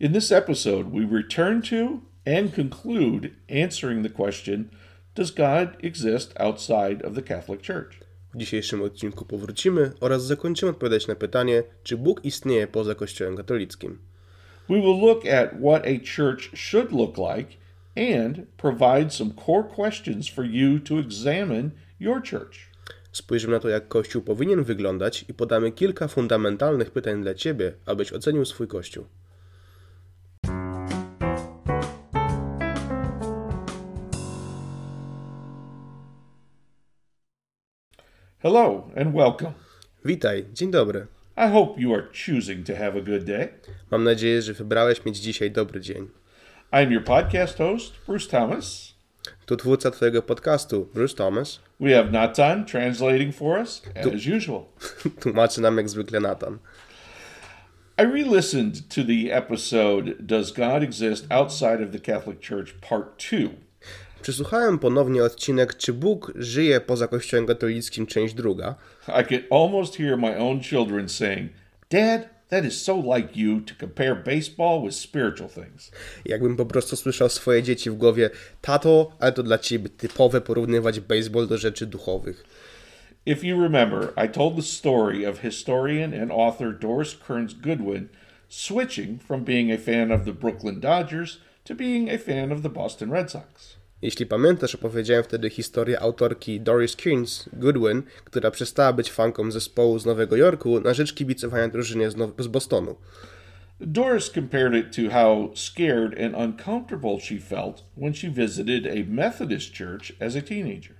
In this episode, we return to and conclude answering the question Does God exist outside of the Catholic Church? W dzisiejszym odcinku powrócimy oraz zakończymy odpowiadać na pytanie, czy Bóg istnieje poza Kościołem katolickim. We will look at what a church should look like and provide some core questions for you to examine your church. Spojrzymy na to, jak Kościół powinien wyglądać i podamy kilka fundamentalnych pytań dla Ciebie, abyś ocenił swój Kościół. Hello and welcome. Witaj, dzień dobry. I hope you are choosing to have a good day. Mam nadzieję, że wybrałeś mieć dzisiaj dobry dzień. I'm your podcast host, Bruce Thomas. Tu twórca Twojego podcastu, Bruce Thomas. We have Natan translating for us, as usual. Tłumaczy nam jak zwykle Nathan. I re listened to the episode Does God Exist Outside of the Catholic Church, Part 2. Przysłuchałem ponownie odcinek Czy Bóg żyje poza Kościołem katolickim, część druga. I could almost hear my own children saying, Dad, that is so like you to compare baseball with spiritual things. Jakbym po prostu słyszał swoje dzieci w głowie, tato, ale to dla ciebie typowe porównywać baseball do rzeczy duchowych. If you remember, I told the story of historian and author Doris Kearns Goodwin switching from being a fan of the Brooklyn Dodgers to being a fan of the Boston Red Sox. Jeśli pamiętasz, opowiedziałem wtedy historię autorki Doris Kearns Goodwin, która przestała być fanką zespołu z Nowego Jorku na rzecz kibicowania drużynie z, Now- z Bostonu. Doris compared it to how scared and uncomfortable she felt when she visited a Methodist church as a teenager.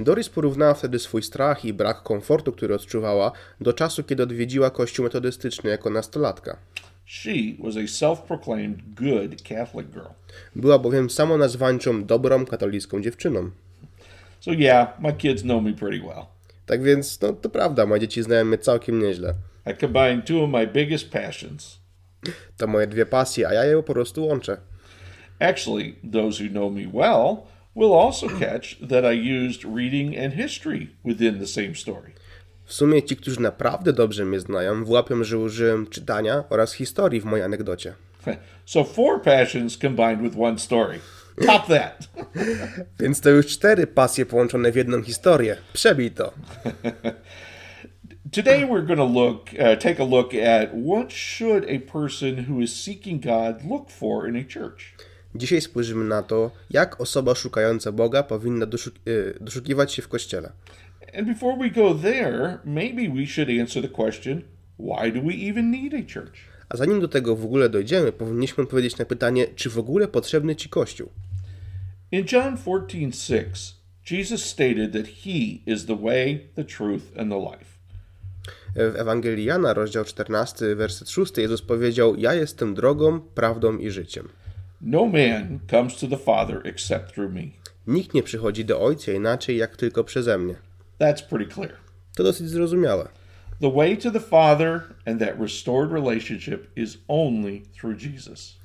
Doris porównała wtedy swój strach i brak komfortu, który odczuwała, do czasu, kiedy odwiedziła kościół metodystyczny jako nastolatka. She was a self proclaimed good Catholic girl. Była bowiem samonazwańczą, dobrą katolicką dziewczyną. So, yeah, my kids know me pretty well. Tak więc, no to prawda, moje dzieci znają mnie całkiem nieźle. I combine two of my biggest passions. To moje dwie pasje, a ja je po prostu łączę. Actually, those who know me well will also catch that I used reading and history within the same story. W sumie ci, którzy naprawdę dobrze mnie znają, włapią, że użyłem czytania oraz historii w mojej anegdocie. So, four passions combined with one story. Top that. Więc to już cztery pasje połączone w jedną historię. Przebij to. Today we're going to look uh, take a look at what should a person who is seeking God look for in a church. Dzisiaj spojrzymy na to, jak osoba szukająca Boga powinna y, doszukiwać się w kościele. And before we go there, maybe we should answer the question, why do we even need a church? A zanim do tego w ogóle dojdziemy, powinniśmy odpowiedzieć na pytanie, czy w ogóle potrzebny ci kościół. In John 14:6, Jesus stated that he is the way, the truth and the life. W Ewangelii Jana, rozdział 14, werset 6, Jezus powiedział: Ja jestem drogą, prawdą i życiem. No man comes to the Father except through me. Nikt nie przychodzi do Ojca inaczej, jak tylko przeze mnie. That's pretty clear. To dosyć zrozumiałe. The way to the Father and that restored relationship is only through Jesus.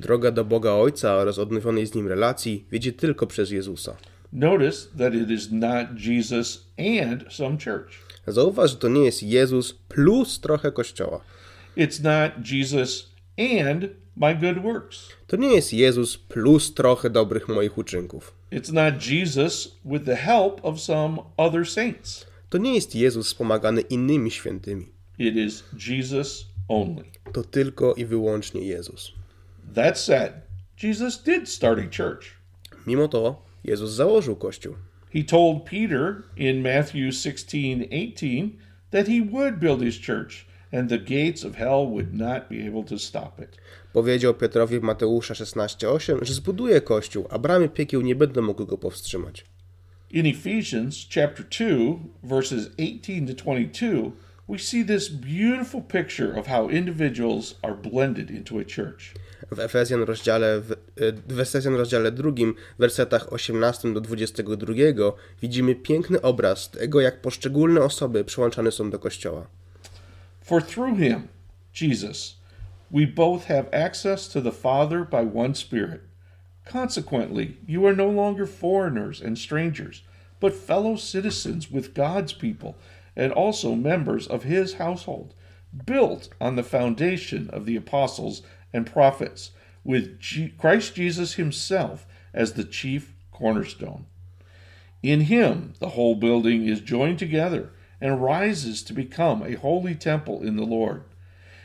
Droga do Boga Ojca oraz odnowionej z Nim relacji wiedzie tylko przez Jezusa. Notice that it is not Jesus and some church. Zauważ, że to nie jest Jezus plus trochę Kościoła. It's not Jesus and my good works. To nie jest Jezus plus trochę dobrych moich uczynków. It's not Jesus with the help of some other saints. To nie jest Jezus wspomagany innymi świętymi. It is Jesus only. To tylko i wyłącznie Jezus. That said, Jesus did start a church. Mimo to Jezus założył Kościół. He told Peter in Matthew 16 18 that he would build his church and the gates of hell would not be able to stop it. Powiedział Piotrowi w Mateusza 16:8, że zbuduje Kościół, a bramy piekieł nie będą mogły go powstrzymać. In Ephesians chapter 2, verses 18 to 22, we see this beautiful picture of how individuals are blended into a church. W Efezjan rozdziale, w, w Efezjan rozdziale drugim, w wersetach 18 do 22 widzimy piękny obraz tego, jak poszczególne osoby przyłączane są do Kościoła. For through him, Jesus, we both have access to the Father by one Spirit. Consequently, you are no longer foreigners and strangers, but fellow citizens with God's people and also members of his household, built on the foundation of the apostles and prophets, with G- Christ Jesus himself as the chief cornerstone. In him, the whole building is joined together and rises to become a holy temple in the Lord.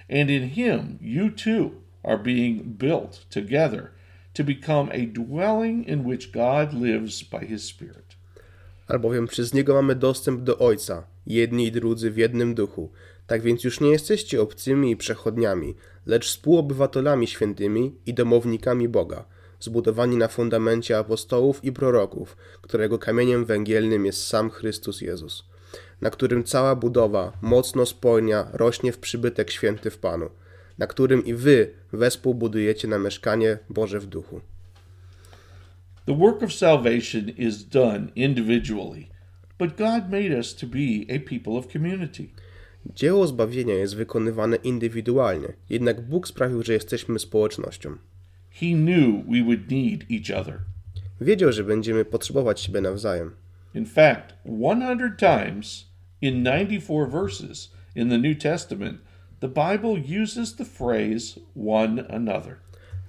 And in him, you too are being built together to become a dwelling in which God lives by his Spirit. Albowiem przez Niego mamy dostęp do Ojca, jedni i drudzy w jednym duchu. Tak więc już nie jesteście obcymi i przechodniami, lecz współobywatelami świętymi i domownikami Boga, zbudowani na fundamencie apostołów i proroków, którego kamieniem węgielnym jest sam Chrystus Jezus, na którym cała budowa mocno spojnia rośnie w przybytek święty w Panu, na którym i wy wespół budujecie na mieszkanie Boże w duchu. The work of salvation is done individually, but God made us to be a people of community. Dzieło zbawienia jest wykonywane indywidualnie, jednak Bóg sprawił, że jesteśmy społecznością. He knew we would need each other. Wiedział, że będziemy potrzebować siebie nawzajem. In fact, 100 times in 94 verses in the New Testament, the Bible uses the phrase one another.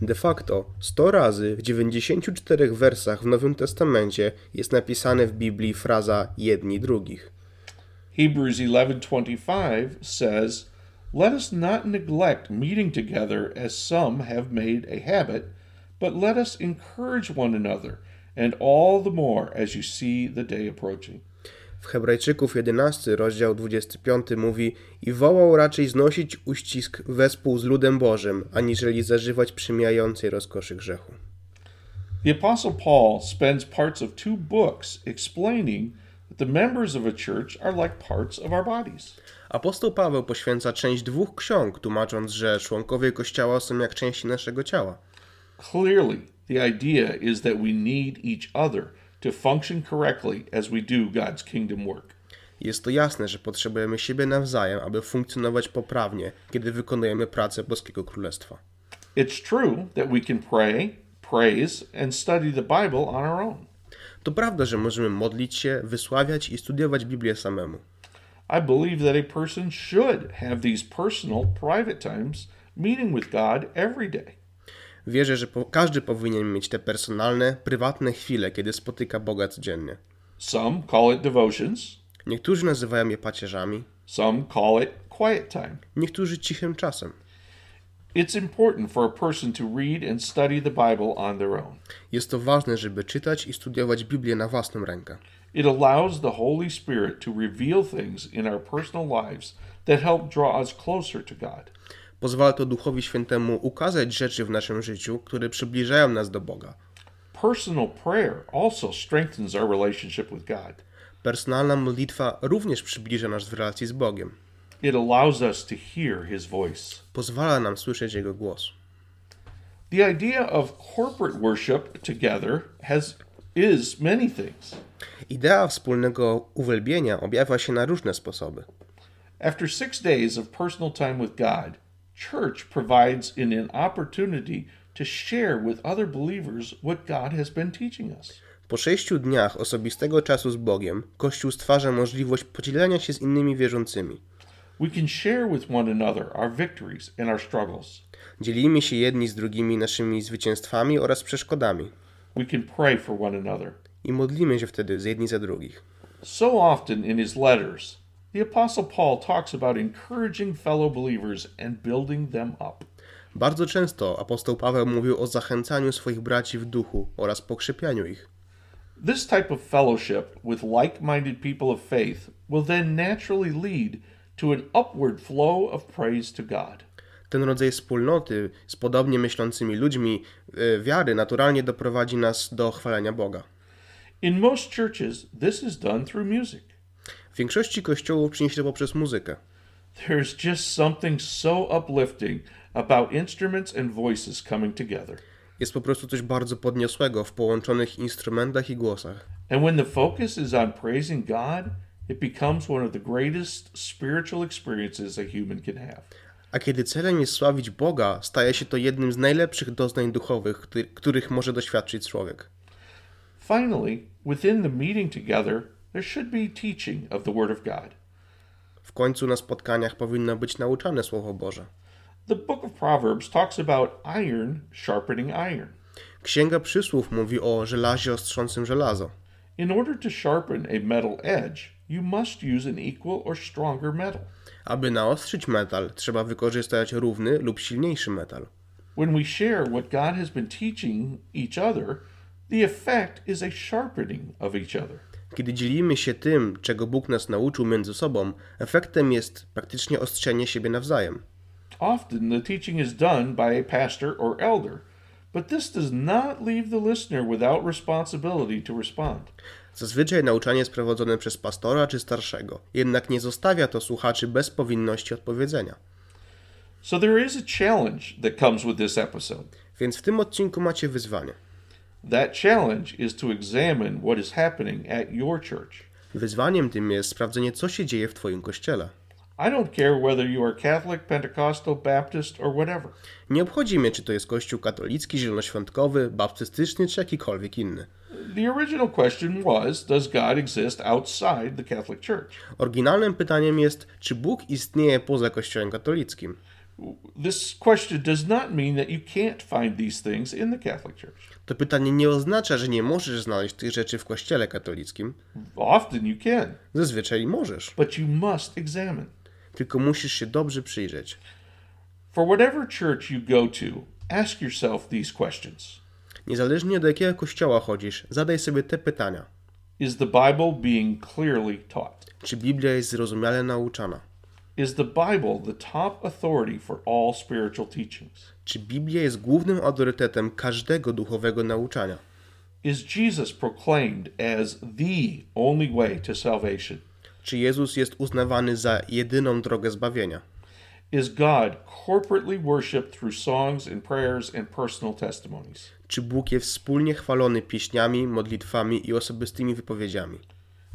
De facto 100 razy w 94 wersach w Nowym Testamencie jest napisane w Biblii fraza jedni drugich. Hebrews 11:25 says, "Let us not neglect meeting together as some have made a habit, but let us encourage one another, and all the more as you see the day approaching." W Hebrajczyków 11 rozdział 25 mówi i wołał raczej znosić uścisk wespół z ludem Bożym, aniżeli zażywać przymijającej rozkoszy grzechu. The apostle Paul spends parts of two books explaining that the members of a church are like parts of our bodies. Apostoł Paweł poświęca część dwóch ksiąg, tłumacząc, że członkowie Kościoła są jak części naszego ciała. Clearly, the idea is that we need each other to function correctly as we do God's kingdom work. Jest to jasne, że potrzebujemy siebie nawzajem, aby funkcjonować poprawnie, kiedy wykonujemy pracę Boskiego Królestwa. It's true that we can pray, praise, and study the Bible on our own. To prawda, że możemy modlić się, wysławiać i studiować Biblię samemu. I believe that a person should have these personal, private times meeting with God every day. Wierzę, że po, każdy powinien mieć te personalne, prywatne chwile, kiedy spotyka Boga codziennie. Some call it devotions, Niektórzy nazywają je pacierzami, some call it quiet time. niektórzy cichym czasem. It's important for a person to read and study the Bible on their own. Jest to ważne, żeby czytać i studiować Biblię na własną rękę. It allows the Holy Spirit to reveal things in our personal lives that help draw us closer to God. Pozwala to Duchowi Świętemu ukazać rzeczy w naszym życiu, które przybliżają nas do Boga. Personal prayer also strengthens our relationship with God. Personalna modlitwa również przybliża nas w relacji z Bogiem. It allows us to hear His voice. Pozwala nam słyszeć Jego głos. The idea of corporate worship together has is many things. Idea wspólnego uwielbienia objawia się na różne sposoby. After six days of personal time with God, church provides in an opportunity to share with other believers what God has been teaching us. Po sześciu dniach osobistego czasu z Bogiem, Kościół stwarza możliwość podzielenia się z innymi wierzącymi. We can share with one another our victories and our struggles. Dzielimy się jedni z drugimi naszymi zwycięstwami oraz przeszkodami We can pray for one another. i modlimy się wtedy z jedni za drugich. So often in his letters, the Apostle Paul talks about encouraging fellow believers and building them up. Bardzo często apostoł Paweł mówił o zachęcaniu swoich braci w duchu oraz pokrzepianiu ich. This type of fellowship with like minded people of faith will then naturally lead to an upward flow of praise to God. Ten rodzaj wspólnoty z podobnie myślącymi ludźmi e, wiary naturalnie doprowadzi nas do chwalenia Boga. In most churches, this is done through music. W większości kościołów czyni się to poprzez muzykę. There's just something so uplifting about instruments and voices coming together. Jest po prostu coś bardzo podniosłego w połączonych instrumentach i głosach. And when the focus is on praising God, it becomes one of the greatest spiritual experiences a human can have. A kiedy celem jest sławić Boga, staje się to jednym z najlepszych doznań duchowych, który- których może doświadczyć człowiek. Finally, within the meeting together, there should be teaching of the Word of God. W końcu na spotkaniach powinno być nauczane Słowo Boże. The book of Proverbs talks about iron sharpening iron. Księga Przysłów mówi o żelazie ostrzącym żelazo. In order to sharpen a metal edge, you must use an equal or stronger metal. Aby naostrzyć metal, trzeba wykorzystać równy lub silniejszy metal. When we share what God has been teaching each other, the effect is a sharpening of each other. Kiedy dzielimy się tym, czego Bóg nas nauczył między sobą, efektem jest praktycznie ostrzenie siebie nawzajem. Often the teaching is done by a pastor or elder, but this does not leave the listener without responsibility to respond. Zazwyczaj nauczanie jest prowadzone przez pastora czy starszego, jednak nie zostawia to słuchaczy bez powinności odpowiedzenia. So there is a challenge that comes with this episode. Więc w tym odcinku macie wyzwanie. That challenge is to examine what is happening at your church. Wyzwaniem tym jest sprawdzenie, co się dzieje w Twoim kościele. I don't care whether you are Catholic, Pentecostal, Baptist, or whatever. Nie obchodzi mnie, czy to jest kościół katolicki, zielonoświątkowy, baptystyczny, czy jakikolwiek inny. The original question was Does God exist outside the Catholic Church? Oryginalnym pytaniem jest, czy Bóg istnieje poza kościołem katolickim. This question does not mean that you can't find these things in the Catholic Church. To pytanie nie oznacza, że nie możesz znaleźć tych rzeczy w kościele katolickim. Often you can, Zazwyczaj możesz, but you must examine. tylko musisz się dobrze przyjrzeć. For whatever church you go to, ask yourself these questions Niezależnie do jakiego kościoła chodzisz, zadaj sobie te pytania. Is the Bible being clearly taught? Czy Biblia jest zrozumiale nauczana? Is the Bible the top authority for all spiritual teachings? Czy Biblia jest głównym autorytetem każdego duchowego nauczania? Is Jesus proclaimed as the only way to salvation? Czy Jezus jest uznawany za jedyną drogę zbawienia? Is God corporately worshiped through songs and prayers and personal testimonies? Czy Bóg jest wspólnie chwalony pieśniami, modlitwami i osobistymi wypowiedziami?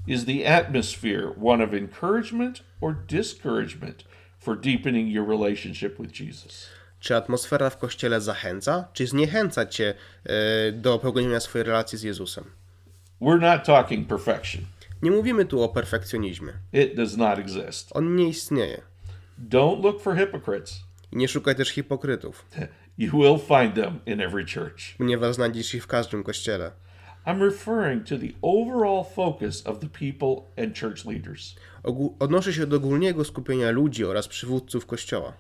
Is the atmosphere one of encouragement or discouragement for deepening your relationship with Jesus? Czy atmosfera w kościele zachęca, czy zniechęca cię e, do pogłębienia swojej relacji z Jezusem? We're not talking perfection. Nie mówimy tu o perfekcjonizmie. It does not exist. On nie istnieje. Don't look for hypocrites. I nie szukaj też hipokrytów, You will find them in every church. ponieważ znajdziesz ich w każdym kościele. I'm referring to the overall focus of the people and church leaders. Odnoszę się do ogólnego skupienia ludzi oraz przywódców kościoła.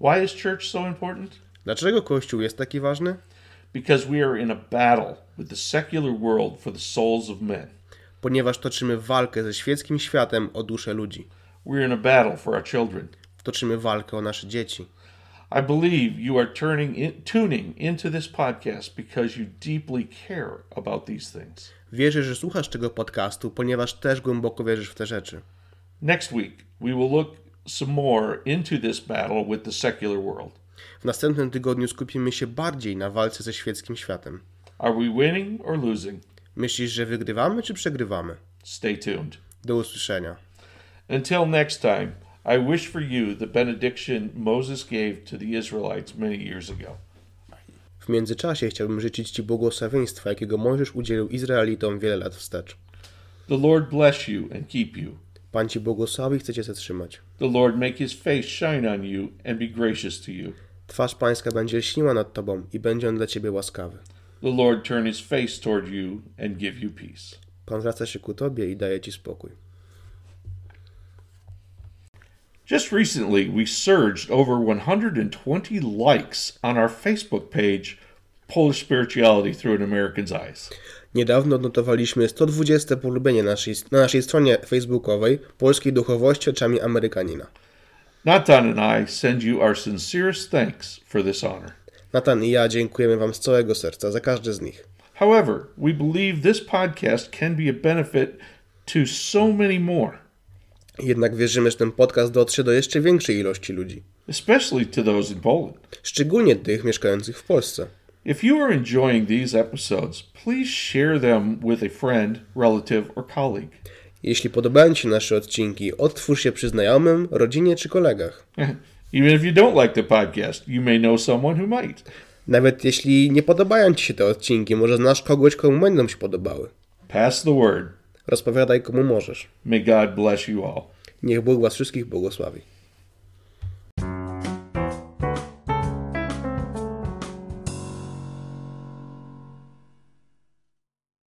Why is church so important? Dlaczego kościół jest taki ważny? Because we are in a battle with the secular world for the souls of men. Ponieważ toczymy walkę ze świeckim światem o duszę ludzi. We're in a battle for our children. Toczymy walkę o nasze dzieci. I believe you are turning in, tuning into this podcast because you deeply care about these things. Wierzę, że słuchasz tego podcastu, ponieważ też głęboko wierzysz w te rzeczy. Next week, we will look some more into this battle with the secular world. W następnym tygodniu skupimy się bardziej na walce ze świeckim światem. Are we winning or losing? Myślisz, że wygrywamy czy przegrywamy? Stay tuned. Do usłyszenia. Until next time, I wish for you the benediction Moses gave to the Israelites many years ago. W międzyczasie chciałbym życzyć Ci błogosławieństwa, jakiego Mojżesz udzielił Izraelitom wiele lat wstecz. The Lord bless you and keep you. Pan Ci błogosławi i chce Cię zatrzymać. The Lord make his face shine on you and be gracious to you. Twarz Pańska będzie lśniła nad Tobą i będzie on dla Ciebie łaskawy. The Lord turn his face toward you and give you peace. Pan zwraca się ku Tobie i daje Ci spokój. Just recently, we surged over 120 likes on our Facebook page, Polish Spirituality Through an American's Eyes. Niedawno odnotowaliśmy 120 polubienie naszej, na naszej stronie facebookowej Polskiej Duchowości oczami Amerykanina. Natan and I send you our sincerest thanks for this honor. Natan i ja dziękujemy Wam z całego serca za każdy z nich. However, we believe this podcast can be a benefit to so many more, Jednak wierzymy, że ten podcast dotrze do jeszcze większej ilości ludzi, especially to those in Poland. szczególnie tych mieszkających w Polsce. If you are enjoying these episodes, please share them with a friend, relative, or colleague. Jeśli podobają Ci nasze odcinki, odtwórz się przy znajomym, rodzinie czy kolegach. Even if you don't like the podcast, you may know someone who might. Nawet jeśli nie podobają Ci się te odcinki, może znasz kogoś, komu będą się podobały. Pass the word. Rozpowiadaj komu możesz. May God bless you all. Niech Bóg Was wszystkich błogosławi.